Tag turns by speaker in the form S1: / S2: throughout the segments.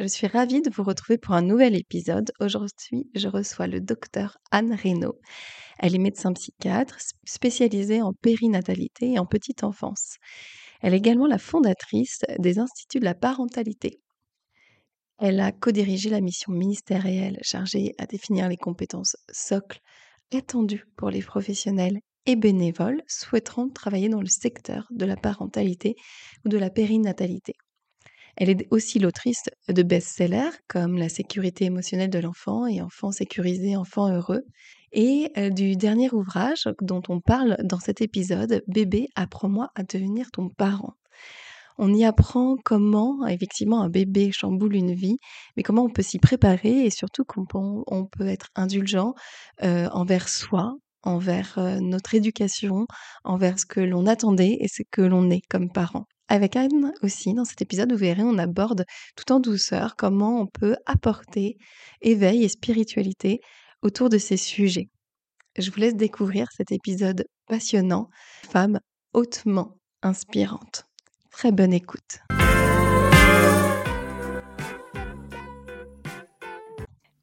S1: Je suis ravie de vous retrouver pour un nouvel épisode. Aujourd'hui, je reçois le docteur Anne Reynaud. Elle est médecin psychiatre spécialisée en périnatalité et en petite enfance. Elle est également la fondatrice des Instituts de la parentalité. Elle a co-dirigé la mission ministérielle chargée à définir les compétences socles attendues pour les professionnels et bénévoles souhaitant travailler dans le secteur de la parentalité ou de la périnatalité. Elle est aussi l'autrice de best-sellers comme La sécurité émotionnelle de l'enfant et Enfant sécurisé, enfant heureux, et euh, du dernier ouvrage dont on parle dans cet épisode, Bébé, apprends-moi à devenir ton parent. On y apprend comment, effectivement, un bébé chamboule une vie, mais comment on peut s'y préparer et surtout comment on peut être indulgent euh, envers soi, envers euh, notre éducation, envers ce que l'on attendait et ce que l'on est comme parent. Avec Anne aussi, dans cet épisode, vous verrez, on aborde tout en douceur comment on peut apporter éveil et spiritualité autour de ces sujets. Je vous laisse découvrir cet épisode passionnant, femme hautement inspirante. Très bonne écoute.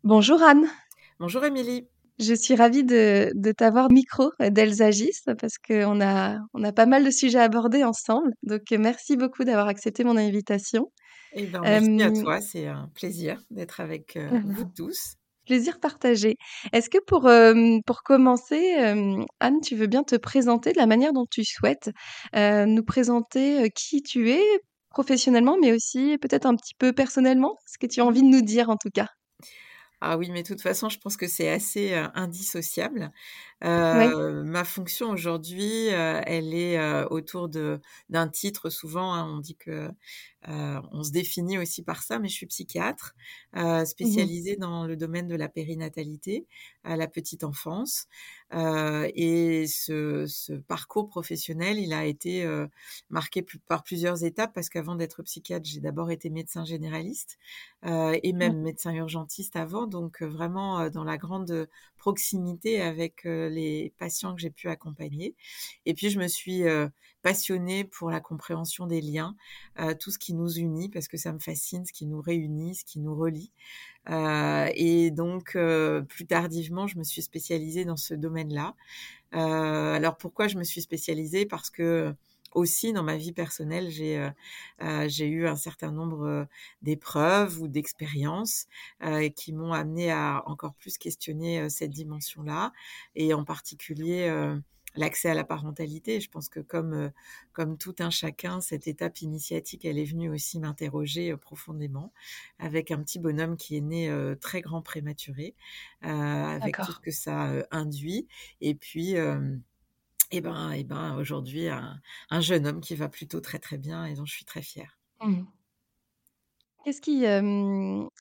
S1: Bonjour Anne.
S2: Bonjour Émilie.
S1: Je suis ravie de, de t'avoir micro d'Elsagis parce qu'on a, on a pas mal de sujets à aborder ensemble. Donc merci beaucoup d'avoir accepté mon invitation.
S2: Eh ben, merci à toi, c'est un plaisir d'être avec euh, vous tous.
S1: Plaisir partagé. Est-ce que pour, pour commencer, Anne, tu veux bien te présenter de la manière dont tu souhaites, nous présenter qui tu es professionnellement, mais aussi peut-être un petit peu personnellement, ce que tu as envie de nous dire en tout cas?
S2: Ah oui, mais de toute façon, je pense que c'est assez indissociable. Ma fonction aujourd'hui, elle est autour de d'un titre. Souvent, hein, on dit que on se définit aussi par ça, mais je suis psychiatre mmh spécialisée dans le domaine de la périnatalité à la petite enfance. et ce, parcours professionnel, il a été marqué par plusieurs étapes parce qu'avant d'être psychiatre, j'ai d'abord été médecin généraliste et même médecin urgentiste avant, donc vraiment dans la grande proximité avec les patients que j'ai pu accompagner. Et puis, je me suis passionnée pour la compréhension des liens, tout ce qui nous unit, parce que ça me fascine, ce qui nous réunit, ce qui nous relie. et donc, plus tardivement, je me suis spécialisée dans ce domaine-là. alors, pourquoi je me suis spécialisée? Parce que aussi dans ma vie personnelle, j'ai euh, j'ai eu un certain nombre d'épreuves ou d'expériences qui m'ont amené à encore plus questionner cette dimension-là, et en particulier l'accès à la parentalité. Je pense que comme, comme tout un chacun, cette étape initiatique, elle est venue aussi m'interroger profondément avec un petit bonhomme qui est né très grand prématuré, avec tout ce que ça induit. Et puis, et ben, et ben aujourd'hui, un, un, jeune homme qui va plutôt très très bien et dont je suis très fière.
S1: Mmh. Qu'est-ce qui.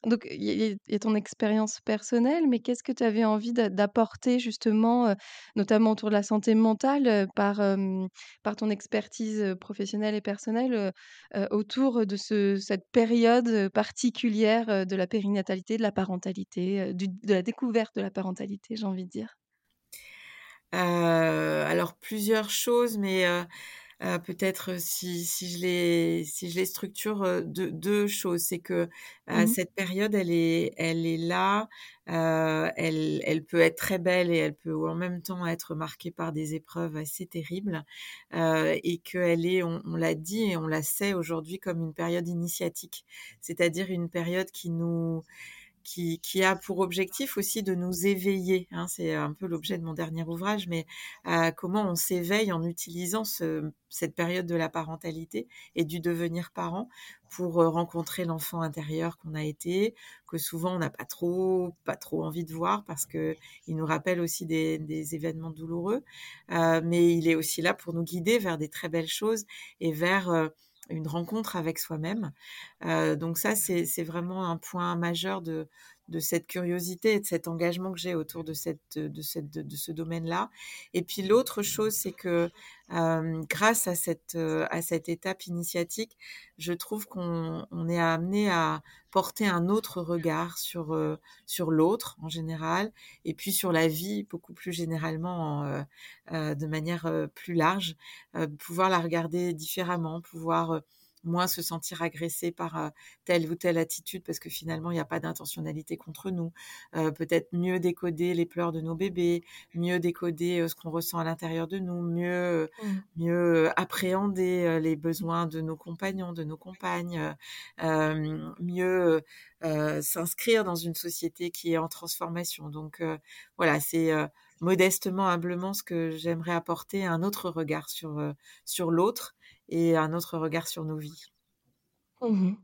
S1: donc, il y, a ton expérience personnelle, mais qu'est-ce que tu avais envie d'apporter justement, notamment autour de la santé mentale, par, par ton expertise professionnelle et personnelle, autour de ce, cette période particulière de la périnatalité, de la parentalité, de la découverte de la parentalité, j'ai envie de dire?
S2: Alors plusieurs choses, mais peut-être si, si, je les si je les structure deux, deux choses, c'est que mmh cette période elle est elle est là, elle elle peut être très belle et elle peut en même temps être marquée par des épreuves assez terribles et qu'elle est on, on l'a dit et on la sait aujourd'hui comme une période initiatique, c'est-à-dire une période qui nous qui, a pour objectif aussi de nous éveiller. Hein, c'est un peu l'objet de mon dernier ouvrage, mais comment on s'éveille en utilisant ce, cette période de la parentalité et du devenir parent pour euh, rencontrer l'enfant intérieur qu'on a été, que souvent on n'a pas trop, pas trop envie de voir parce que il nous rappelle aussi des, des événements douloureux, euh, mais il est aussi là pour nous guider vers des très belles choses et vers euh, une rencontre avec soi-même. donc ça, c'est vraiment un point majeur de, de cette curiosité et de cet engagement que j'ai autour de, cette, de, cette, de, ce domaine-là. Et puis l'autre chose, c'est que grâce à cette, à cette étape initiatique, je trouve qu'on on est amené à porter un autre regard sur, sur l'autre en général, et puis sur la vie beaucoup plus généralement, de manière plus large, pouvoir la regarder différemment, pouvoir moins se sentir agressé par telle ou telle attitude parce que finalement il n'y a pas d'intentionnalité contre nous. Peut-être mieux décoder les pleurs de nos bébés, mieux décoder ce qu'on ressent à l'intérieur de nous, mieux mmh. mieux appréhender les besoins de nos compagnons, de nos compagnes, mieux s'inscrire dans une société qui est en transformation. Donc voilà, c'est modestement, humblement ce que j'aimerais apporter un autre regard sur sur l'autre et un autre regard sur nos vies.
S1: Mmh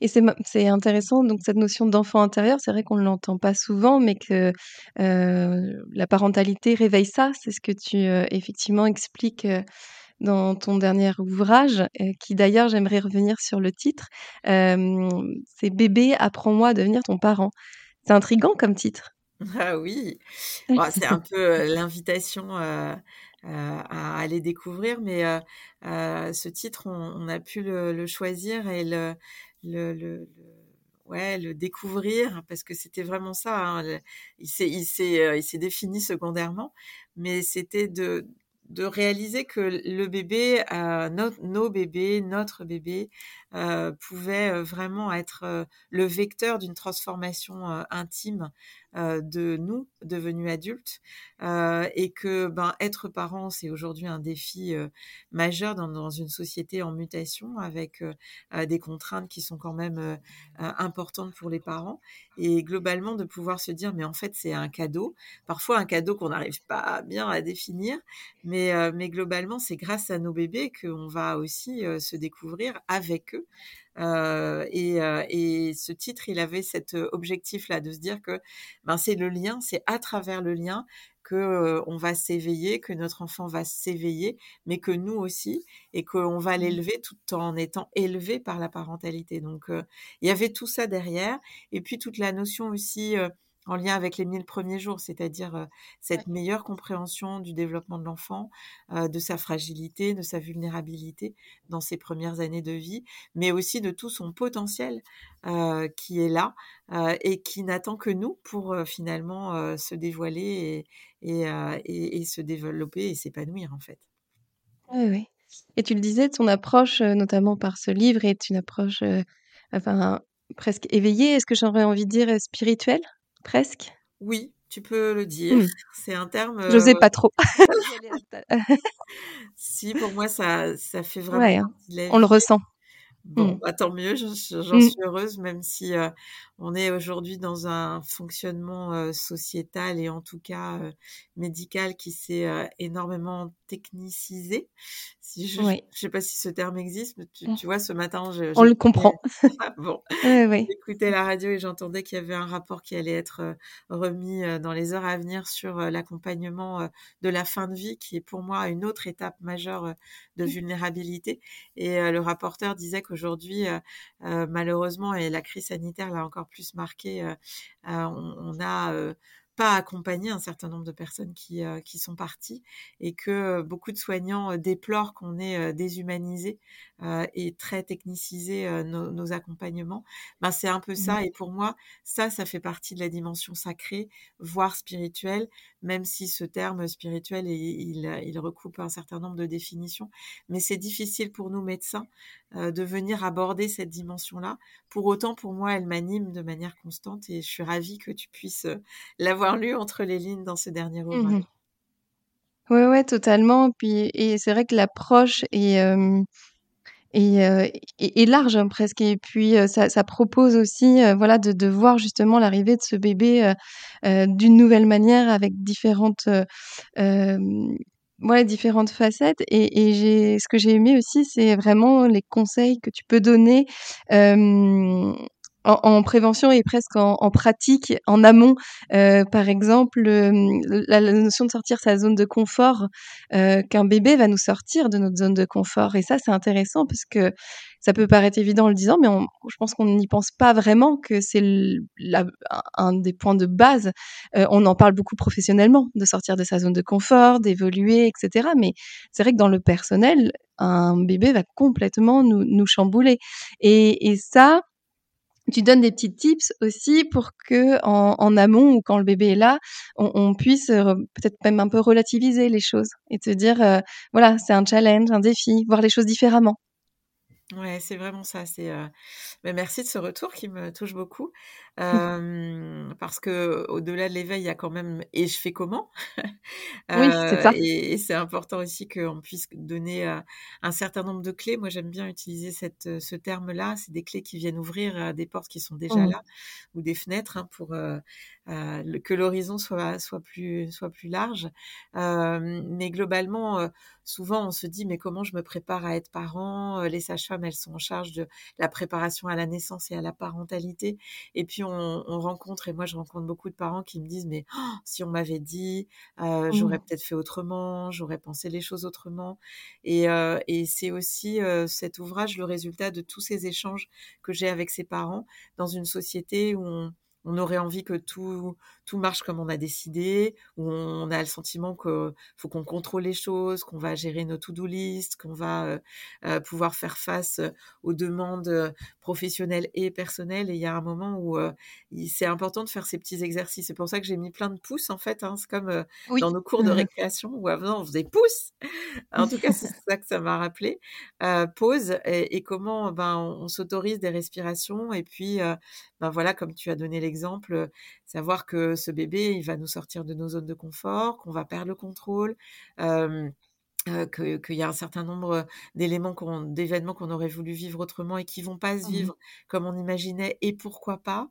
S1: et c'est intéressant, donc cette notion d'enfant intérieur, c'est vrai qu'on ne l'entend pas souvent, mais que la parentalité réveille ça. C'est ce que tu effectivement expliques dans ton dernier ouvrage, qui d'ailleurs, j'aimerais revenir sur le titre. c'est Bébé, apprends-moi à devenir ton parent. C'est intrigant comme titre.
S2: Ah oui, c'est un peu l'invitation euh, à aller découvrir. Mais euh, euh, ce titre, on, a pu le, choisir et le, le, ouais, le découvrir parce que c'était vraiment ça. Hein, il s'est, il s'est, il s'est défini secondairement, mais c'était de de réaliser que le bébé, nos bébés, notre bébé, euh, pouvait vraiment être le vecteur d'une transformation intime de nous devenus adultes et que ben être parent c'est aujourd'hui un défi majeur dans, dans, une société en mutation avec des contraintes qui sont quand même importantes pour les parents. Et globalement de pouvoir se dire mais en fait c'est un cadeau. Parfois un cadeau qu'on n'arrive pas bien à définir mais mais globalement c'est grâce à nos bébés qu'on va aussi se découvrir avec eux euh, et, euh, et, ce titre, il avait cet objectif-là de se dire que ben, c'est le lien, c'est à travers le lien que on va s'éveiller, que notre enfant va s'éveiller, mais que nous aussi, et qu'on va mmh. l'élever tout en étant élevé par la parentalité. Donc, il y avait tout ça derrière, et puis toute la notion aussi en lien avec les mille premiers jours, c'est-à-dire cette meilleure compréhension du développement de l'enfant, de sa fragilité, de sa vulnérabilité dans ses premières années de vie, mais aussi de tout son potentiel qui est là et qui n'attend que nous pour finalement se dévoiler et, et, et, se développer et s'épanouir en fait.
S1: Oui, oui. Et tu le disais, ton approche, notamment par ce livre, est une approche enfin, presque éveillée, est-ce que j'aurais envie de dire spirituelle? Presque
S2: Oui, tu peux le dire. Mmh. C'est un terme.
S1: Je n'osais pas trop.
S2: si, pour moi, ça, ça fait vraiment.
S1: Hein. On le ressent.
S2: Bon, mmh. bah, tant mieux, j'en mmh. suis heureuse, même si on est aujourd'hui dans un fonctionnement sociétal et en tout cas médical qui s'est énormément technicisé. Si je, ne sais pas si ce terme existe, mais tu, mmh. vois, ce matin, je,
S1: on le comprend.
S2: bon, j'écoutais la radio et j'entendais qu'il y avait un rapport qui allait être remis dans les heures à venir sur l'accompagnement de la fin de vie, qui est pour moi une autre étape majeure de vulnérabilité. Et le rapporteur disait qu'aujourd'hui, malheureusement, et la crise sanitaire l'a encore plus marqué, on, a pas accompagné un certain nombre de personnes qui, qui sont parties et que beaucoup de soignants déplorent qu'on ait déshumanisé et très technicisé nos, accompagnements. Ben, c'est un peu ça. Mmh. Et pour moi, ça, ça fait partie de la dimension sacrée, voire spirituelle, même si ce terme spirituel, il, il, recoupe un certain nombre de définitions. Mais c'est difficile pour nous médecins euh, de venir aborder cette dimension-là. Pour autant, pour moi, elle m'anime de manière constante et je suis ravie que tu puisses euh, lu entre les lignes dans ce dernier mmh ouvrage.
S1: Oui, ouais, totalement. Puis, et c'est vrai que l'approche est, et, large hein, presque. Et puis ça, propose aussi voilà, de, voir justement l'arrivée de ce bébé d'une nouvelle manière avec différentes, ouais, différentes facettes. Et, et ce que j'ai aimé aussi, c'est vraiment les conseils que tu peux donner en, prévention et presque en, pratique, en amont. Euh, par exemple, la, notion de sortir sa zone de confort, euh, qu'un bébé va nous sortir de notre zone de confort. Et ça, c'est intéressant parce que ça peut paraître évident en le disant, mais je pense qu'on n'y pense pas vraiment que c'est un des points de base. Euh, on en parle beaucoup professionnellement, de sortir de sa zone de confort, d'évoluer, etc. Mais c'est vrai que dans le personnel, un bébé va complètement nous, nous chambouler. Et, et ça, tu donnes des petits tips aussi pour que en, amont ou quand le bébé est là, on, puisse euh, peut-être même un peu relativiser les choses et te dire euh, voilà c'est un challenge, un défi, voir les choses différemment.
S2: Ouais, c'est vraiment ça. C'est, bah, merci de ce retour qui me touche beaucoup, parce que au delà de l'éveil, il y a quand même «et je fais comment?»
S1: Oui, c'est ça.
S2: et c'est important aussi qu'on puisse donner, un certain nombre de clés. Moi, j'aime bien utiliser cette, ce terme-là. C'est des clés qui viennent ouvrir, des portes qui sont déjà mmh. là ou des fenêtres, hein, pour, que l'horizon soit soit plus soit plus large. mais globalement, souvent on se dit: «Mais comment je me prépare à être parent?» les sages-femmes, elles sont en charge de la préparation à la naissance et à la parentalité et puis on, rencontre et moi je rencontre beaucoup de parents qui me disent: «Mais oh, si on m'avait dit, j'aurais mmh. peut-être fait autrement, j'aurais pensé les choses autrement» et et c'est aussi, cet ouvrage le résultat de tous ces échanges que j'ai avec ces parents dans une société où on on aurait envie que tout, tout marche comme on a décidé, où on a le sentiment qu'il faut qu'on contrôle les choses, qu'on va gérer nos to-do list, qu'on va euh, euh, pouvoir faire face euh, aux demandes professionnelles et personnelles. Et il y a un moment où c'est important de faire ces petits exercices. C'est pour ça que j'ai mis plein de pouces, en fait. Hein. C'est comme dans nos cours de récréation où avant on faisait pouces. en tout cas, c'est ça que ça m'a rappelé. pause et, comment ben, on, s'autorise des respirations. Et puis, ben voilà, comme tu as donné l'exemple, savoir que ce bébé, il va nous sortir de nos zones de confort, qu'on va perdre le contrôle. Euh, qu'il y a un certain nombre d'éléments, d'événements qu'on aurait voulu vivre autrement et qui vont pas se mmh vivre comme on imaginait et pourquoi pas,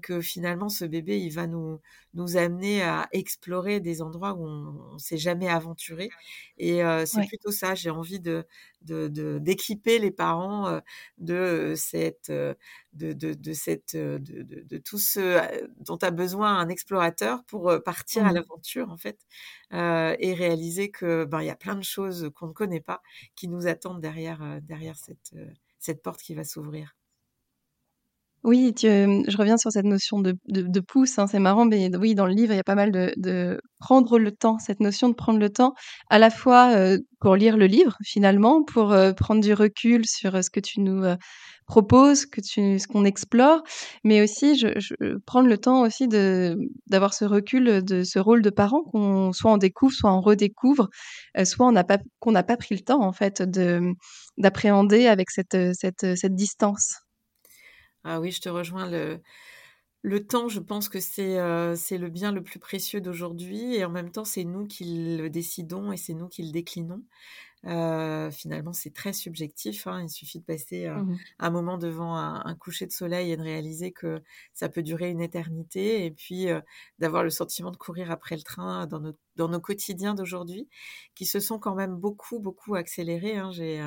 S2: que finalement ce bébé il va nous nous amener à explorer des endroits où on, ne s'est jamais aventuré et c'est plutôt ça. J'ai envie de d'équiper les parents de cette de, de, cette de, de, tout ce dont a besoin un explorateur pour partir à mmh l'aventure en fait et réaliser que ben il y a plein de choses qu'on ne connaît pas qui nous attendent derrière derrière cette cette porte qui va s'ouvrir.
S1: Oui, je reviens sur cette notion de de pouce, hein, c'est marrant, mais oui, dans le livre, il y a pas mal de prendre le temps, cette notion de prendre le temps, à la fois, pour lire le livre finalement, pour, prendre du recul sur, ce que tu nous, proposes, que tu ce qu'on explore, mais aussi prendre le temps aussi d'avoir ce recul, de ce rôle de parent qu'on soit on découvre, soit on redécouvre, soit on n'a pas qu'on n'a pas pris le temps en fait de d'appréhender avec cette, cette, cette distance.
S2: Ah oui, je te rejoins. Le, le temps, je pense que c'est euh, c'est le bien le plus précieux d'aujourd'hui et en même temps, c'est nous qui le décidons et c'est nous qui le déclinons. Euh, finalement, c'est très subjectif. Hein. Il suffit de passer euh, mmh un moment devant un, coucher de soleil et de réaliser que ça peut durer une éternité et puis d'avoir le sentiment de courir après le train dans nos, dans nos quotidiens d'aujourd'hui qui se sont quand même beaucoup, beaucoup accélérés. Hein. J'ai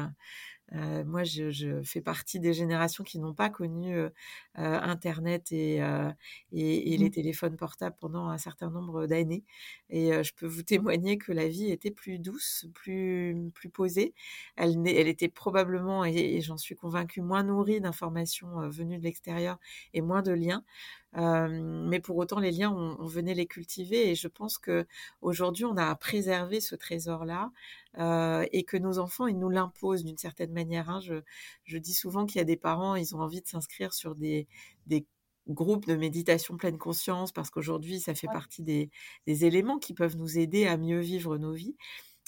S2: moi, je, je, fais partie des générations qui n'ont pas connu euh, euh Internet et, euh, et, et, les mmh. téléphones portables pendant un certain nombre d'années. Et je peux vous témoigner que la vie était plus douce, plus, plus posée. Elle, elle était probablement, et, et j'en suis convaincue, moins nourrie d'informations venues de l'extérieur et moins de liens mais pour autant, les liens, on, venait les cultiver et je pense que aujourd'hui, on a à préserver ce trésor-là et que nos enfants, ils nous l'imposent d'une certaine manière. Hein. Je, je, dis souvent qu'il y a des parents, ils ont envie de s'inscrire sur des, des groupes de méditation pleine conscience parce qu'aujourd'hui, ça fait partie des, des éléments qui peuvent nous aider à mieux vivre nos vies.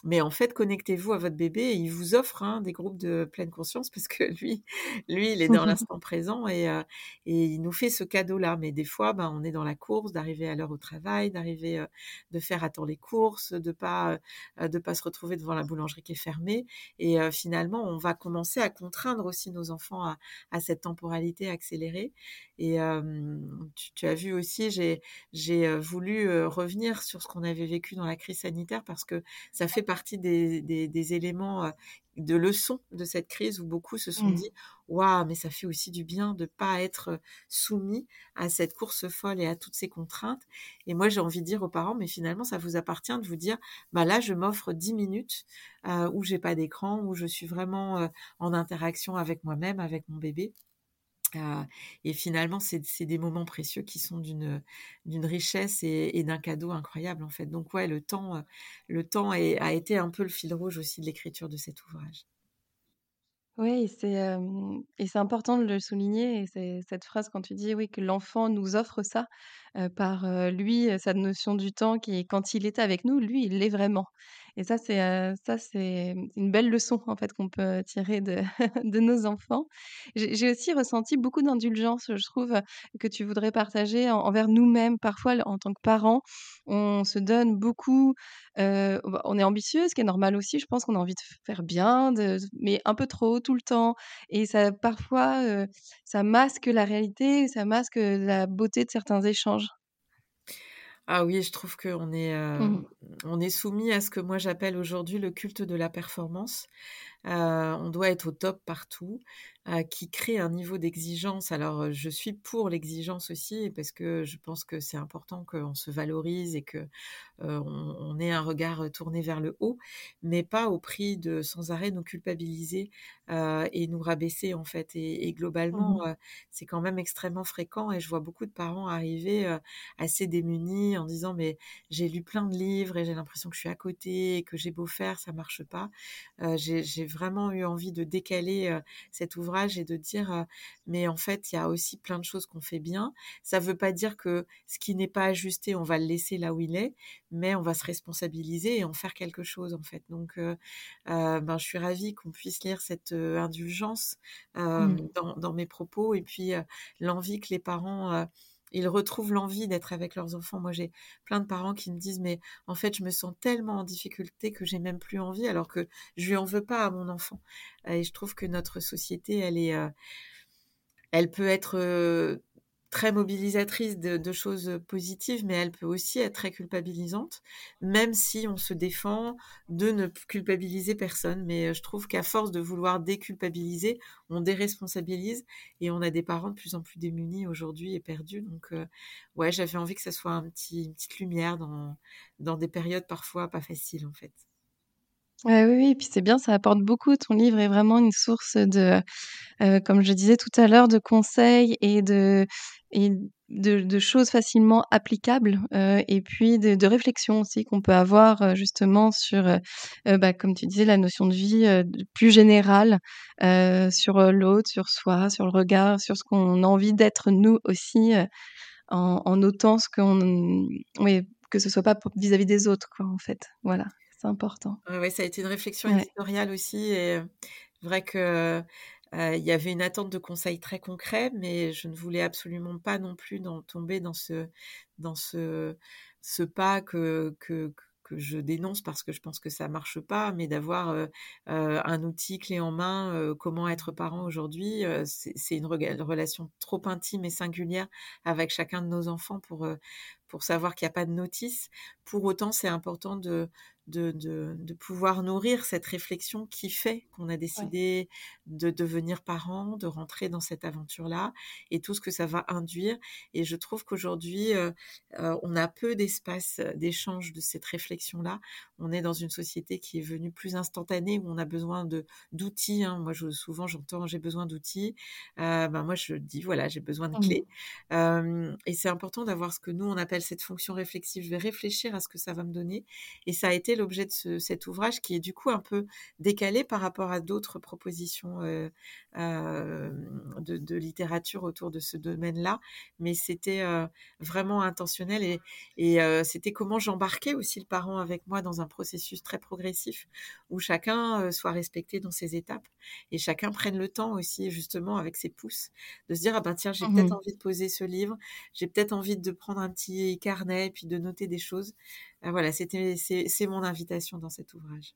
S2: Mais en fait, connectez-vous à votre bébé et il vous offre hein, des groupes de pleine conscience parce que lui, lui, il est dans l'instant présent et, euh, et il nous fait ce cadeau-là. Mais des fois, ben, on est dans la course, d'arriver à l'heure au travail, d'arriver, euh, de faire à temps les courses, de pas, euh, de pas se retrouver devant la boulangerie qui est fermée. Et finalement, on va commencer à contraindre aussi nos enfants à, à cette temporalité accélérée. Et tu, tu, as vu aussi, j'ai, j'ai voulu revenir sur ce qu'on avait vécu dans la crise sanitaire parce que ça fait partie des, des, des éléments de leçons de cette crise où beaucoup se sont mmh. dit waouh, mais ça fait aussi du bien de pas être soumis à cette course folle et à toutes ces contraintes. Et moi, j'ai envie de dire aux parents, mais finalement, ça vous appartient de vous dire, bah là, je m'offre 10 minutes euh, où j'ai pas d'écran, où je suis vraiment euh, en interaction avec moi-même, avec mon bébé. Euh, et finalement, c'est des moments précieux qui sont d'une richesse et, d'un cadeau incroyable en fait. Donc ouais, le temps, le temps a été un peu le fil rouge aussi de l'écriture de cet ouvrage.
S1: Oui, c'est, et c'est important de le souligner et cette phrase quand tu dis, oui, que l'enfant nous offre ça, heu, par, lui, sa notion du temps qui quand il est avec nous, lui, il l'est vraiment et ça, c'est, ça, c'est, une belle leçon, en fait, qu'on peut tirer de de nos enfants. J'ai aussi ressenti beaucoup d'indulgence, je trouve, que tu voudrais partager envers nous-mêmes. Parfois, en tant que parents, on se donne beaucoup, on est ambitieux, ce qui est normal aussi. Je pense qu'on a envie de faire bien, mais un peu trop, tout le temps et ça parfois, ça masque la réalité, ça masque, la beauté de certains échanges.
S2: Ah oui, je trouve qu'on est,
S1: Mmh
S2: on est soumis à ce que moi j'appelle aujourd'hui le culte de la performance. Heu, on doit être au top partout, heu, qui crée un niveau d'exigence. Alors, je suis pour l'exigence aussi parce que je pense que c'est important qu'on se valorise et que, heu, on ait un regard, tourné vers le haut, mais pas au prix de sans arrêt nous culpabiliser, et nous rabaisser en fait et globalement,
S1: Mmh
S2: c'est quand même extrêmement fréquent et je vois beaucoup de parents arriver, assez démunis en disant: «Mais j'ai lu plein de livres et j'ai l'impression que je suis à côté et que j'ai beau faire, ça marche pas». J'ai vraiment eu envie de décaler cet ouvrage et de dire mais en fait il y a aussi plein de choses qu'on fait bien. Ça ne veut pas dire que ce qui n'est pas ajusté on va le laisser là où il est, mais on va se responsabiliser et en faire quelque chose en fait. Donc ben, je suis ravie qu'on puisse lire cette indulgence
S1: mh.
S2: dans, dans, mes propos et puis l'envie que les parents ils retrouvent l'envie d'être avec leurs enfants. Moi, j'ai plein de parents qui me disent, mais en fait, je me sens tellement en difficulté que j'ai même plus envie, alors que je lui en veux pas à mon enfant. Et je trouve que notre société, elle est, euh, elle peut être euh, très mobilisatrice de, choses positives, mais elle peut aussi être très culpabilisante, même si on se défend de ne culpabiliser personne. Mais euh, je trouve qu'à force de vouloir déculpabiliser, on déresponsabilise et on a des parents de plus en plus démunis aujourd'hui et perdus. Donc, euh, ouais, j'avais envie que ça soit un petit, une petite lumière dans, dans des périodes parfois pas faciles, en fait.
S1: Oui, oui, et puis c'est bien, ça apporte beaucoup. Ton livre est vraiment une source de, heu, comme je disais tout à l'heure, de conseils et de et de choses facilement applicables, heu et puis de de réflexions aussi qu'on peut avoir, heu, justement sur, bah, comme tu disais, la notion de vie, plus générale, sur, l'autre, sur soi, sur le regard, sur ce qu'on a envie d'être nous aussi, en en notant ce qu'on oui, que ce soit pas vis-à-vis des autres quoi, en fait. Voilà, c'est important.
S2: Ouais, ça a été une réflexion
S1: Ouais.
S2: éditoriale aussi et vrai que, il y avait une attente de conseils très concrets, mais je ne voulais absolument pas non plus dans tomber dans ce dans ce ce pas que que que je dénonce parce que je pense que ça marche pas, mais d'avoir, un outil clé en main, comment être parent aujourd'hui, c'est une relation trop intime et singulière avec chacun de nos enfants pour, pour savoir qu'il y a pas de notice. Pour autant, c'est important de de, de, de, pouvoir nourrir cette réflexion qui fait qu'on a
S1: Ouais.
S2: décidé de devenir parent, de rentrer dans cette aventure-là et tout ce que ça va induire. Et je trouve qu'aujourd'hui, euh, euh, on a peu d'espace d'échange de cette réflexion-là. On est dans une société qui est venue plus instantanée où on a besoin de d'outils. Hein. Moi, je, souvent, j'entends j'ai besoin d'outils. Euh, ben moi, je dis voilà, j'ai besoin de
S1: Mmh.
S2: clés. Euh, et c'est important d'avoir ce que nous on appelle cette fonction réflexive. Je vais réfléchir à ce que ça va me donner. Et ça a été l'objet de cet ouvrage qui est du coup un peu décalé par rapport à d'autres propositions euh, euh, de, de, littérature autour de ce domaine-là. Mais c'était euh, vraiment intentionnel et, et c'était comment j'embarquais aussi le parent avec moi dans un processus très progressif où chacun soit respecté dans ses étapes et chacun prenne le temps aussi justement avec ses pouces de se dire ah ben tiens j'ai peut-être
S1: Mmh
S2: envie de poser ce livre, j'ai peut-être envie de prendre un petit carnet et puis de noter des choses. Voilà, c'était c'est mon invitation dans cet ouvrage.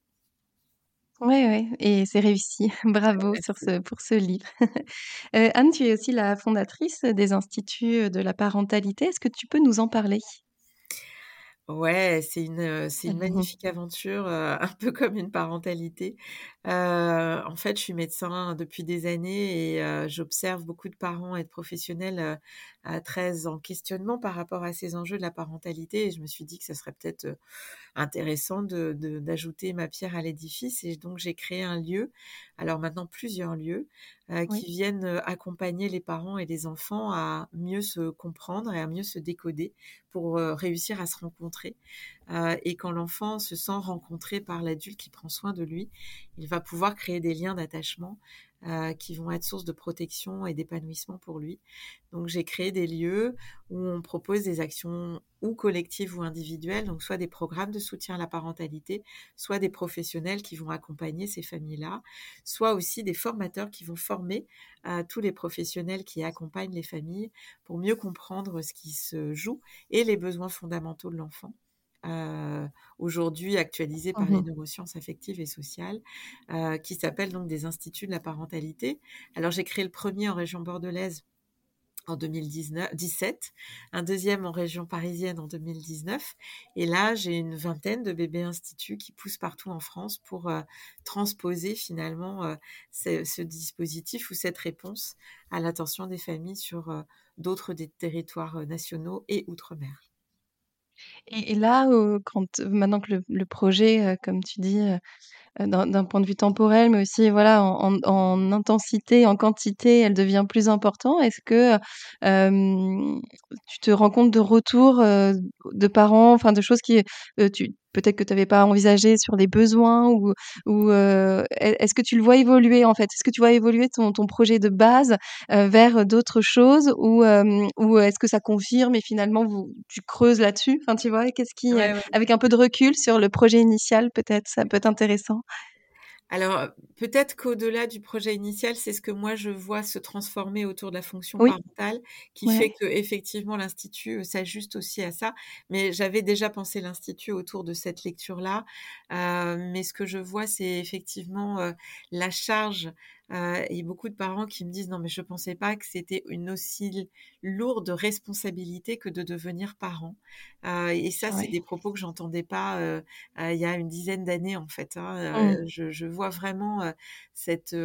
S1: Ouais, ouais et c'est réussi. Bravo sur ce pour ce livre. Heu, Anne, tu es aussi la fondatrice des instituts, de la parentalité. Est-ce que tu peux nous en parler?
S2: Ouais, c'est une, c'est une magnifique aventure, heu, un peu comme une parentalité. En fait, je suis médecin depuis des années et j'observe beaucoup de parents et de professionnels, à très en questionnement par rapport à ces enjeux de la parentalité et je me suis dit que ça serait peut-être, intéressant de de d'ajouter ma pierre à l'édifice et donc j'ai créé un lieu, alors maintenant plusieurs lieux,
S1: Oui.
S2: qui viennent, accompagner les parents et les enfants à mieux se comprendre et à mieux se décoder pour, réussir à se rencontrer, heu et quand l'enfant se sent rencontré par l'adulte qui prend soin de lui, il va pouvoir créer des liens d'attachement, heu, qui vont être source de protection et d'épanouissement pour lui. Donc j'ai créé des lieux où on propose des actions ou collectives ou individuelles, donc soit des programmes de soutien à la parentalité, soit des professionnels qui vont accompagner ces familles-là, soit aussi des formateurs qui vont former, heu, tous les professionnels qui accompagnent les familles pour mieux comprendre ce qui se joue et les besoins fondamentaux de l'enfant. Heu, aujourd'hui actualisés par les
S1: Mmh
S2: neurosciences affectives et sociales, heu, qui s'appellent donc des instituts de la parentalité. Alors j'ai créé le premier en région bordelaise en 2017, un deuxième en région parisienne en 2019 et là, j'ai une vingtaine de bébés instituts qui poussent partout en France pour, heu, transposer finalement, ce ce dispositif ou cette réponse à l'attention des familles sur, d'autres des territoires, nationaux et outre-mer.
S1: Et là, heu, quand maintenant que le projet, heu, comme tu dis, d'un point de vue temporel, mais aussi voilà en en en intensité, en quantité, elle devient plus important. Est-ce que, tu te rends compte de retours, de parents, enfin de choses qui, tu peut-être que tu avais pas envisagé sur les besoins ou ou, heu, est est-ce que tu le vois évoluer en fait? Est-ce que tu vois évoluer ton ton projet de base, heu, vers d'autres choses ou, hem, ou est-ce que ça confirme et finalement vous tu creuses là-dessus? Enfin tu vois? Qu'est-ce qui,
S2: Ouais, ouais.
S1: avec un peu de recul sur le projet initial peut-être, ça peut être intéressant?
S2: Alors, heu, peut-être qu'au-delà du projet initial, c'est ce que moi je vois se transformer autour de la fonction
S1: Oui,
S2: parentale, qui fait
S1: ouais.
S2: qu'effectivement l'institut, heu, s'ajuste aussi à ça. Mais j'avais déjà pensé l'institut autour de cette lecture-là. Heu, mais ce que je vois, c'est effectivement, la charge, heu et beaucoup de parents qui me disent: «Non mais je pensais pas que c'était une aussi lourde responsabilité que de devenir parent». Heu et ça, c'est des propos que j'entendais pas, heu heu, il y a une dizaine d'années en fait, hein.
S1: Mmh.
S2: Je je vois vraiment, cette,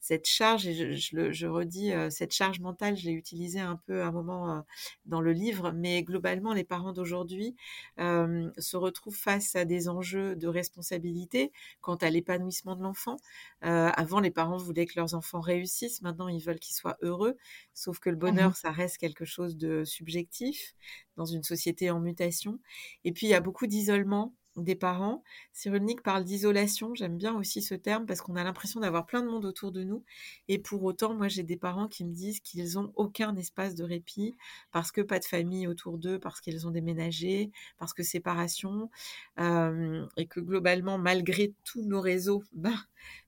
S2: cette charge et je je le je redis, cette charge mentale, je l'ai utilisée un peu à un moment, dans le livre, mais globalement, les parents d'aujourd'hui, se retrouvent face à des enjeux de responsabilité quant à l'épanouissement de l'enfant. Avant, les parents voulaient que leurs enfants réussissent, maintenant ils veulent qu'ils soient heureux, sauf que le
S1: Mmh
S2: bonheur, ça reste quelque chose de subjectif dans une société en mutation. Et puis il y a beaucoup d'isolement des parents. Cyrulnik parle d'isolation, j'aime bien aussi ce terme parce qu'on a l'impression d'avoir plein de monde autour de nous. Et pour autant, moi j'ai des parents qui me disent qu'ils ont aucun espace de répit parce que pas de famille autour d'eux, parce qu'ils ont déménagé, parce que séparation, hem et que globalement, malgré tous nos réseaux, bah,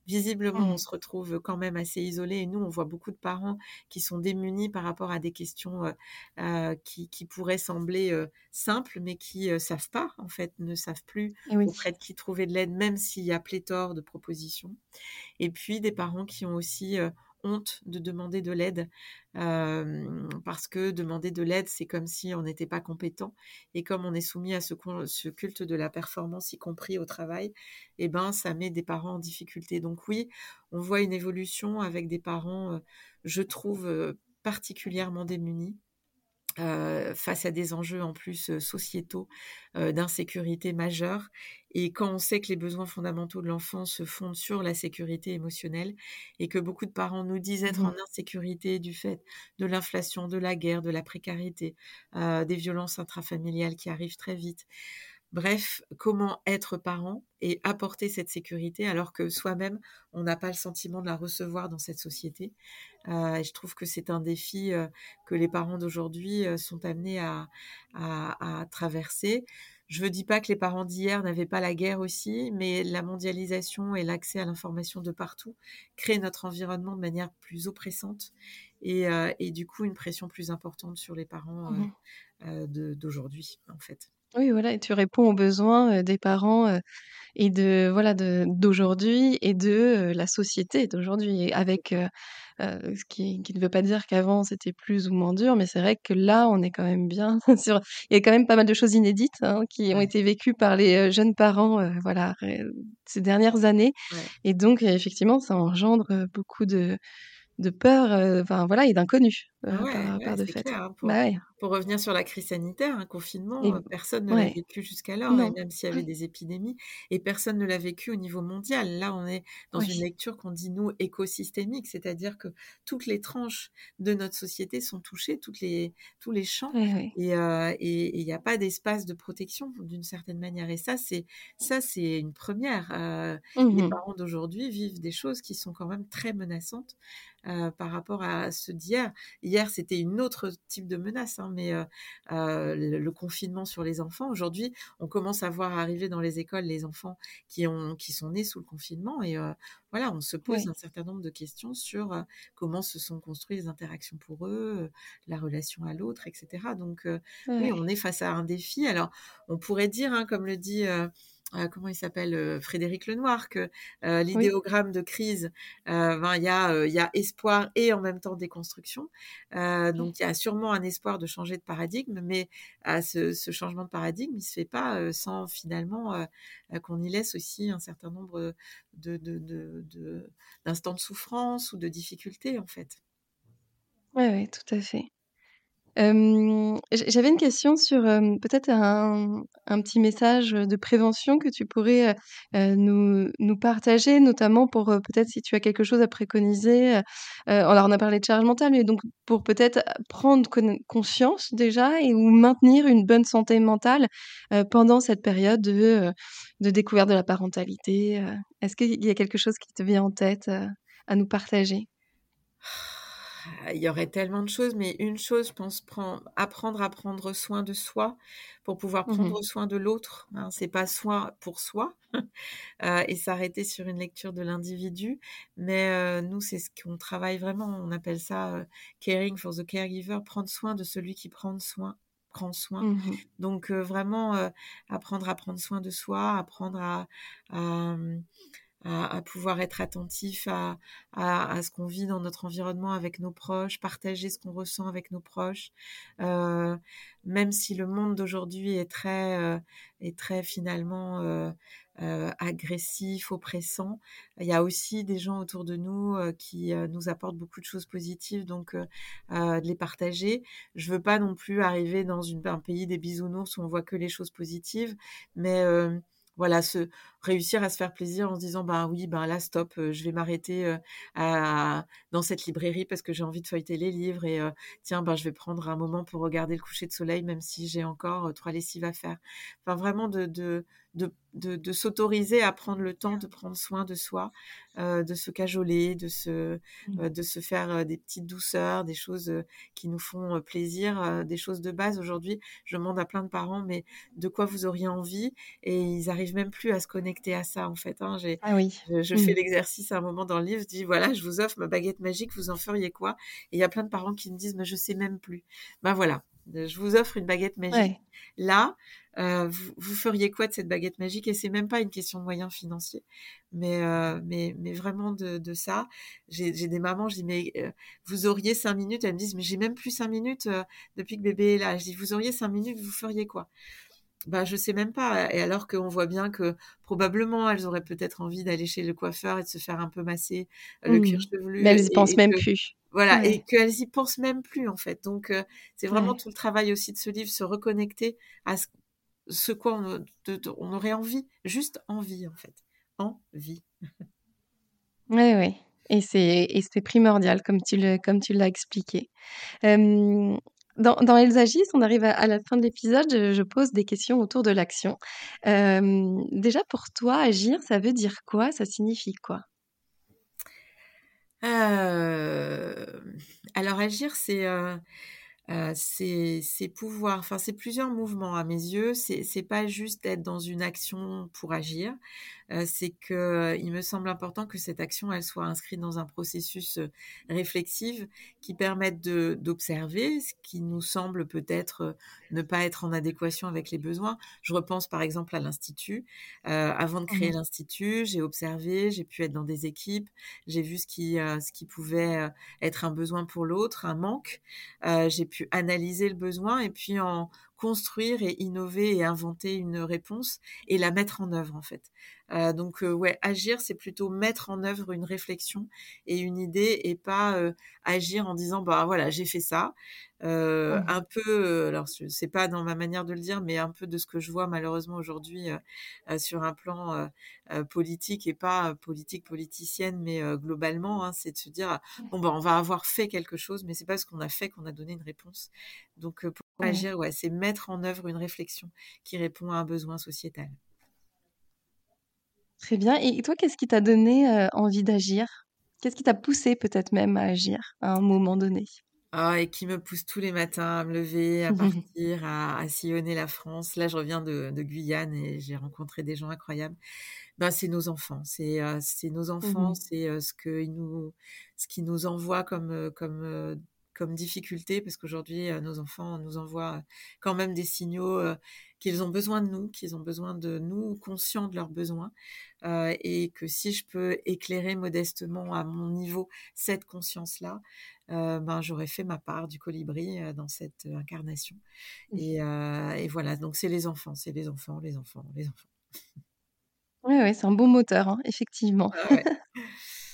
S2: visiblement, on
S1: mh.
S2: se retrouve quand même assez isolés et nous, on voit beaucoup de parents qui sont démunis par rapport à des questions, qui qui pourraient sembler, simples, mais qui, heu, savent pas, en fait, ne savent plus
S1: oui.
S2: auprès de qui trouver de l'aide, même s'il y a pléthore de propositions. Et puis des parents qui ont aussi, honte de demander de l'aide, parce que demander de l'aide, c'est comme si on n'était pas compétent et comme on est soumis à ce culte de la performance, y compris au travail, et ben, ça met des parents en difficulté. Donc oui, on voit une évolution avec des parents, je trouve, particulièrement démunis heu, face à des enjeux en plus, heu, sociétaux, heu, d'insécurité majeure et quand on sait que les besoins fondamentaux de l'enfant se fondent sur la sécurité émotionnelle et que beaucoup de parents nous disent être en
S1: Mmh
S2: insécurité du fait de l'inflation, de la guerre, de la précarité, des violences intrafamiliales qui arrivent très vite. Bref, comment être parent et apporter cette sécurité alors que soi-même, on n'a pas le sentiment de la recevoir dans cette société? Et je trouve que c'est un défi, heu, que les parents d'aujourd'hui, heu, sont amenés à à à traverser. Je ne dis pas que les parents d'hier n'avaient pas la guerre aussi, mais la mondialisation et l'accès à l'information de partout créent notre environnement de manière plus oppressante et, et, du coup une pression plus importante sur les parents mmh d'aujourd'hui, en fait.
S1: Oui, voilà, et tu réponds aux besoins des parents et de voilà de d'aujourd'hui et de la société d'aujourd'hui et avec ce qui, qui ne veut pas dire qu'avant c'était plus ou moins dur, mais c'est vrai que là on est quand même bien sur. Il y a quand même pas mal de choses inédites hein, qui ont été vécues par les jeunes parents voilà ces dernières années et donc effectivement ça engendre beaucoup de de peur, enfin voilà, et d'inconnu
S2: par,
S1: par de fait.
S2: Clair, hein, pour,
S1: bah,
S2: pour, revenir sur la crise sanitaire, un confinement, personne ne l'a vécu jusqu'alors, et même s'il y avait des épidémies, et personne ne l'a vécu au niveau mondial. Là, on est dans une lecture qu'on dit nous écosystémique, c'est-à-dire que toutes les tranches de notre société sont touchées, toutes les, tous les champs, et il n'y a pas d'espace de protection d'une certaine manière. Et ça, c'est ça, c'est une première. Les mmh parents d'aujourd'hui vivent des choses qui sont quand même très menaçantes. Par rapport à ceux d'hier. Hier, c'était une autre type de menace, hein, mais euh, euh, le, confinement sur les enfants. Aujourd'hui, on commence à voir arriver dans les écoles les enfants qui, ont, qui sont nés sous le confinement et voilà, on se pose un certain nombre de questions sur comment se sont construites les interactions pour eux, la relation à l'autre, etc. Donc, oui, on est face à un défi. Alors, on pourrait dire, hein, comme le dit euh, comment il s'appelle euh, Frédéric Lenoir que euh, l'idéogramme de crise ben, il y a il y a espoir et en même temps déconstruction. Donc il y a sûrement un espoir de changer de paradigme mais ce, ce, changement de paradigme il se fait pas sans finalement qu'on y laisse aussi un certain nombre de d'instants de souffrance ou de difficultés en fait.
S1: Oui, oui, tout à fait j'avais une question sur, peut-être un petit message, de prévention que tu pourrais, nous partager, notamment pour, peut-être si tu as quelque chose à préconiser, alors on a parlé de charge mentale, mais donc pour peut-être, prendre conscience déjà et ou maintenir une bonne santé mentale, pendant cette période de, de découverte de la parentalité, Est-ce qu'il y a quelque chose qui te vient en tête, à nous partager?
S2: Il y aurait tellement de choses, mais une chose, je pense, apprendre à prendre soin de soi pour pouvoir mmh prendre soin de l'autre. Hein, c'est pas soin pour soi euh, et s'arrêter sur une lecture de l'individu, mais euh, nous, c'est ce qu'on travaille vraiment. On appelle ça euh, caring for the caregiver, prendre soin de celui qui prend soin prend soin. Mmh Donc vraiment apprendre à prendre soin de soi, apprendre à, à, pouvoir être attentif à, à, ce qu'on vit dans notre environnement avec nos proches, partager ce qu'on ressent avec nos proches. Euh, même si le monde d'aujourd'hui est très, euh, est très finalement euh, agressif, oppressant, il y a aussi des gens autour de nous qui nous apportent beaucoup de choses positives, donc de les partager. Je veux pas non plus arriver dans une, un pays des bisounours où on voit que les choses positives, mais voilà, se réussir à se faire plaisir en se disant bah oui, ben là stop, je vais m'arrêter dans cette librairie parce que j'ai envie de feuilleter les livres et tiens ben je vais prendre un moment pour regarder le coucher de soleil même si j'ai encore trois lessives à faire. Enfin vraiment de de de, de, s'autoriser à prendre le temps de prendre soin de soi, de se cajoler, de se mmh. de se faire des petites douceurs, des choses qui nous font plaisir, des choses de base. Aujourd'hui, je demande à plein de parents mais de quoi vous auriez envie? Et ils arrivent même plus à se connecter à ça en fait. Hein.
S1: Ah oui.
S2: Je, fais mmh. l'exercice à un moment dans le livre, je dis voilà, je vous offre ma baguette magique, vous en feriez quoi? Et il y a plein de parents qui me disent mais je sais même plus. Ben voilà, je vous offre une baguette magique. Là, euh, vous, feriez quoi de cette baguette magique? Et c'est même pas une question de moyens financiers, mais euh, mais mais vraiment de, ça. J'ai des mamans, je dis mais euh, vous auriez cinq minutes? Elles me disent mais j'ai même plus cinq minutes depuis que bébé est là. Je dis vous auriez cinq minutes, vous feriez quoi? Bah, je sais même pas. Et alors qu'on voit bien que probablement elles auraient peut-être envie d'aller chez le coiffeur et de se faire un peu masser le cuir mmh. chevelu.
S1: Mais elles y pensent même plus.
S2: Voilà, et qu'elles y pensent même plus en fait. Donc c'est vraiment tout le travail aussi de ce livre, se reconnecter à ce, quoi on, on, aurait envie, juste envie en fait, envie.
S1: Oui, oui. Et c'est primordial, comme tu l'as expliqué. Dans, Elles agissent, on arrive à, la fin de l'épisode, je, pose des questions autour de l'action. déjà, pour toi, agir, ça veut dire quoi? Ça signifie quoi?
S2: Euh, Alors, agir, c'est euh, euh, c'est pouvoir, enfin, c'est plusieurs mouvements à mes yeux. C'est pas juste être dans une action pour agir. Heu, c'est qu'il me semble important que cette action, elle soit inscrite dans un processus, heu, réflexif qui permette d'observer ce qui nous semble peut-être, heu, ne pas être en adéquation avec les besoins. Je repense par exemple à l'institut. Avant de créer
S1: Mmh
S2: l'institut, j'ai observé, j'ai pu être dans des équipes, j'ai vu ce qui, ce qui pouvait, être un besoin pour l'autre, un manque. J'ai pu analyser le besoin et puis en construire et innover et inventer une réponse et la mettre en œuvre en fait. Heu, donc heu, ouais, agir, c'est plutôt mettre en œuvre une réflexion et une idée et pas, heu, agir en disant: «Bah, voilà, j'ai fait ça».
S1: Mmh
S2: un peu, alors ce c'est pas dans ma manière de le dire, mais un peu de ce que je vois malheureusement aujourd'hui, sur un plan, politique et pas, heu, politique politicienne, mais heu, globalement, hein, c'est de se dire: «Bon, bah, on va avoir fait quelque chose, mais c'est pas ce qu'on a fait qu'on a donné une réponse». Donc pour
S1: Mmh
S2: agir, ouais, c'est mettre en œuvre une réflexion qui répond à un besoin sociétal.
S1: Très bien et toi, qu'est-ce qui t'a donné, envie d'agir? Qu'est-ce qui t'a poussé peut-être même à agir à un moment donné?
S2: Ah et qui me pousse tous les matins à me lever, à partir, à à sillonner la France. Là, je reviens de de Guyane et j'ai rencontré des gens incroyables. Ben, c'est nos enfants, c'est, c'est nos enfants,
S1: Mmh
S2: c'est, heu, ce qu'ils nous ce qu'ils nous envoient comme, comme, comme difficulté parce qu'aujourd'hui, nos enfants nous envoient, quand même des signaux, qu'ils ont besoin de nous, qu'ils ont besoin de nous, conscients de leurs besoins, et que si je peux éclairer modestement à mon niveau cette conscience-là, ben, j'aurais fait ma part du colibri, dans cette, incarnation et heu et voilà, donc c'est les enfants, c'est les enfants, les enfants, les enfants.
S1: Ouais, c'est un bon moteur, hein, effectivement.
S2: Ah ouais.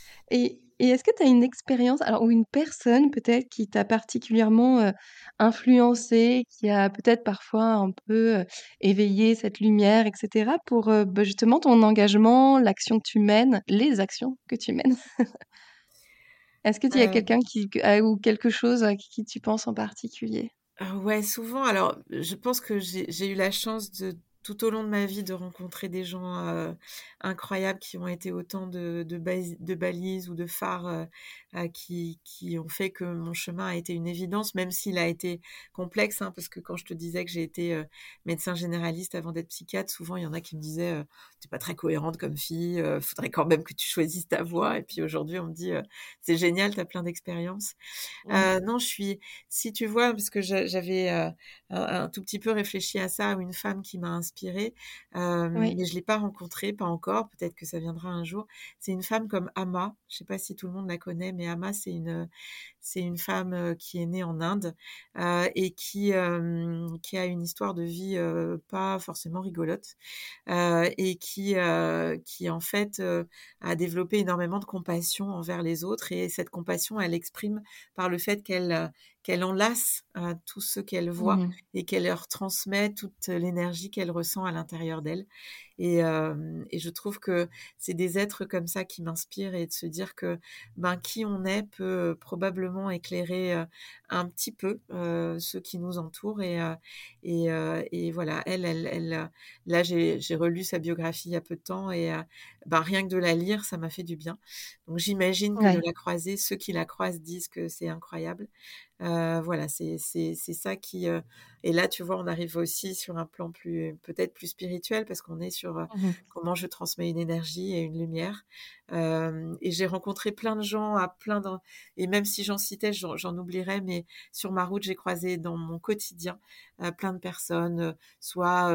S1: Et et est-ce que tu as une expérience, alors ou une personne peut-être qui t'a particulièrement, heu, influencée, qui a peut-être parfois un peu, éveillé cette lumière et cetera pour, bah, justement ton engagement, l'action que tu mènes, les actions que tu mènes? Est-ce que tu y a
S2: Heu
S1: quelqu'un qui ou quelque chose à qui tu penses en particulier?
S2: Heu, ouais, souvent, alors, je pense que j'ai eu la chance de tout au long de ma vie de rencontrer des gens, incroyables qui ont été autant de de basi de balises ou de phares, qui qui ont fait que mon chemin a été une évidence, même s'il a été complexe, hein. Parce que quand je te disais que j'ai été, médecin généraliste avant d'être psychiatre, souvent il y en a qui me disaient, heu: «Tu es pas très cohérente comme fille, faudrait quand même que tu choisisses ta voie» et puis aujourd'hui on me dit, «C'est génial, tu as plein d'expériences».
S1: Mmh.
S2: Heu, non, je suis si tu vois, parce que j'a j'avais, un un tout petit peu réfléchi à ça, une femme qui m'a inspirée, hem,
S1: Oui.
S2: mais je l'ai pas rencontrée, pas encore, peut-être que ça viendra un jour. C'est une femme comme Amma, je sais pas si tout le monde la connaît, mais Amma, c'est une, c'est une femme, qui est née en Inde, et qui, qui a une histoire de vie, pas forcément rigolote, et qui, qui en fait, a développé énormément de compassion envers les autres et cette compassion, elle exprime par le fait qu'elle, qu'elle enlace, heu, tous ceux qu'elle voit
S1: Mmh
S2: et qu'elle leur transmet toute l'énergie qu'elle ressent à l'intérieur d'elle et et je trouve que c'est des êtres comme ça qui m'inspirent et de se dire que, ben, qui on est peut, probablement éclairer, un petit peu, ceux qui nous entourent et voilà, elle elle elle, là j'ai j'ai relu sa biographie il y a peu de temps et ben, rien que de la lire, ça m'a fait du bien. Donc j'imagine que de la croiser, ceux qui la croisent disent que c'est incroyable. Heu, voilà, c'est c'est c'est ça qui, heu et là, tu vois, on arrive aussi sur un plan plus peut-être plus spirituel parce qu'on est sur, heu,
S1: Mmh
S2: comment je transmets une énergie et une lumière. Et j'ai rencontré plein de gens à plein et même si j'en citais, j'en oublierais, mais sur ma route, j'ai croisé dans mon quotidien, heu, plein de personnes, heu, soit,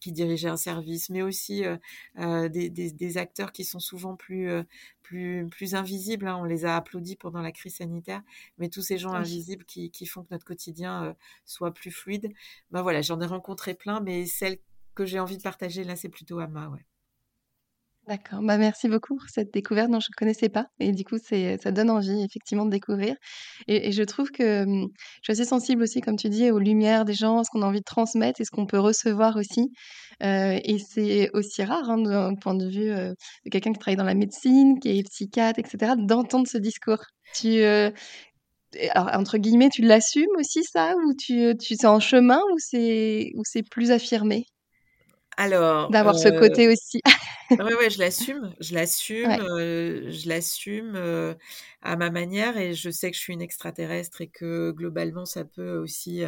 S2: qui dirigeaient un service, mais aussi, heu heu, des des des acteurs qui sont souvent plus, heu, plus plus invisibles, hein. On les a applaudis pendant la crise sanitaire, mais tous ces gens
S1: Oui.
S2: invisibles qui qui font que notre quotidien, soit plus fluide. Ben, voilà, j'en ai rencontré plein, mais celle que j'ai envie de partager là, c'est plutôt Amma, ouais.
S1: D'accord, bah, merci beaucoup pour cette découverte dont je ne connaissais pas et du coup, c'est ça donne envie effectivement de découvrir et je trouve que, mmh, je suis assez sensible aussi comme tu dis aux lumières des gens, ce qu'on a envie de transmettre et ce qu'on peut recevoir aussi, heu et c'est aussi rare, hein, d'un point de vue, de quelqu'un qui travaille dans la médecine, qui est psychiatre et cetera, d'entendre ce discours. Tu, et alors entre guillemets, «tu l'assumes aussi ça?» ou tu, tu c'est en chemin ou c'est ou c'est plus affirmé?
S2: Alors,
S1: D'avoir ce
S2: heu
S1: côté aussi.
S2: Ouais, ouais, je l'assume, je l'assume, je l'assume, à ma manière et je sais que je suis une extraterrestre et que globalement ça peut aussi,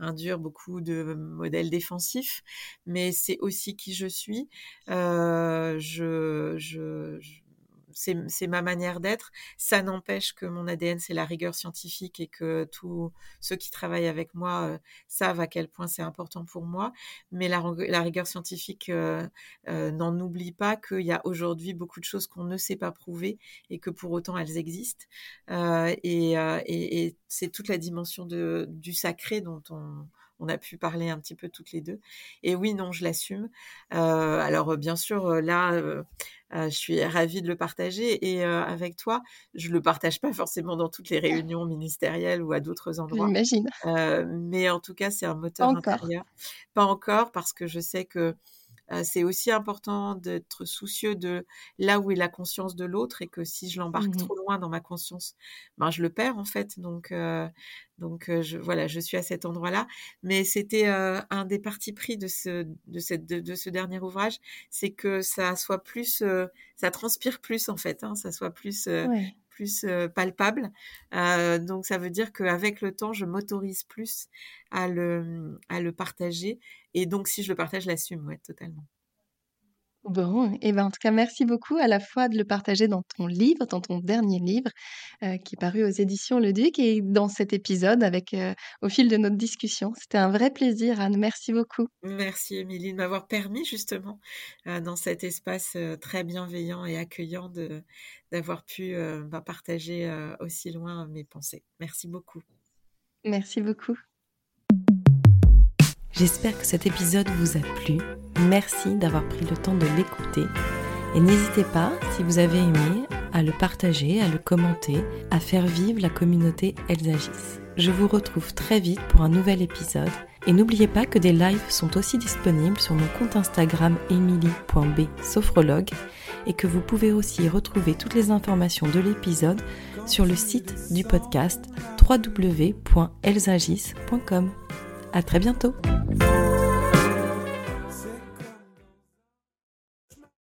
S2: induire beaucoup de modèles défensifs. Mais c'est aussi qui je suis. Je je c'est ma manière d'être. Ça n'empêche que mon ADN, c'est la rigueur scientifique et que tous ceux qui travaillent avec moi euh, savent à quel point c'est important pour moi. Mais la, rigueur scientifique euh, euh, n'en oublie pas qu'il y a aujourd'hui beaucoup de choses qu'on ne sait pas prouver et que pour autant elles existent. et, c'est toute la dimension du sacré dont on, on a pu parler un petit peu toutes les deux. Et oui, non, je l'assume. alors, bien sûr, là, je suis ravie de le partager et avec toi, je le partage pas forcément dans toutes les réunions ministérielles ou à d'autres endroits.
S1: J'imagine.
S2: mais en tout cas, c'est un moteur intérieur. Pas encore parce que je sais que c'est aussi important d'être soucieux de là où est la conscience de l'autre et que si je l'embarque mmh trop loin dans ma conscience, ben je le perds en fait. Donc donc je, voilà, je suis à cet endroit-là. Mais c'était un des partis pris de ce de cette de, ce dernier ouvrage, c'est que ça soit plus, ça transpire plus en fait, hein, ça soit plus plus palpable. donc ça veut dire qu'avec le temps, je m'autorise plus à le, à le partager. Et donc si je le partage, je l'assume, ouais, totalement.
S1: Bon, et ben en tout cas, merci beaucoup à la fois de le partager dans ton livre, dans ton dernier livre, qui est paru aux éditions Le Duc, et dans cet épisode avec, au fil de notre discussion. C'était un vrai plaisir, Anne. Merci beaucoup.
S2: Merci, Émilie, de m'avoir permis justement, dans cet espace très bienveillant et accueillant, de, d'avoir pu bah, partager aussi loin mes pensées. Merci beaucoup.
S1: Merci beaucoup.
S3: J'espère que cet épisode vous a plu. Merci d'avoir pris le temps de l'écouter. Et n'hésitez pas, si vous avez aimé, à le partager, à le commenter, à faire vivre la communauté Elsagis. Je vous retrouve très vite pour un nouvel épisode. Et n'oubliez pas que des lives sont aussi disponibles sur mon compte Instagram emily.b et que vous pouvez aussi retrouver toutes les informations de l'épisode sur le site du podcast www.elsagis.com. À très bientôt!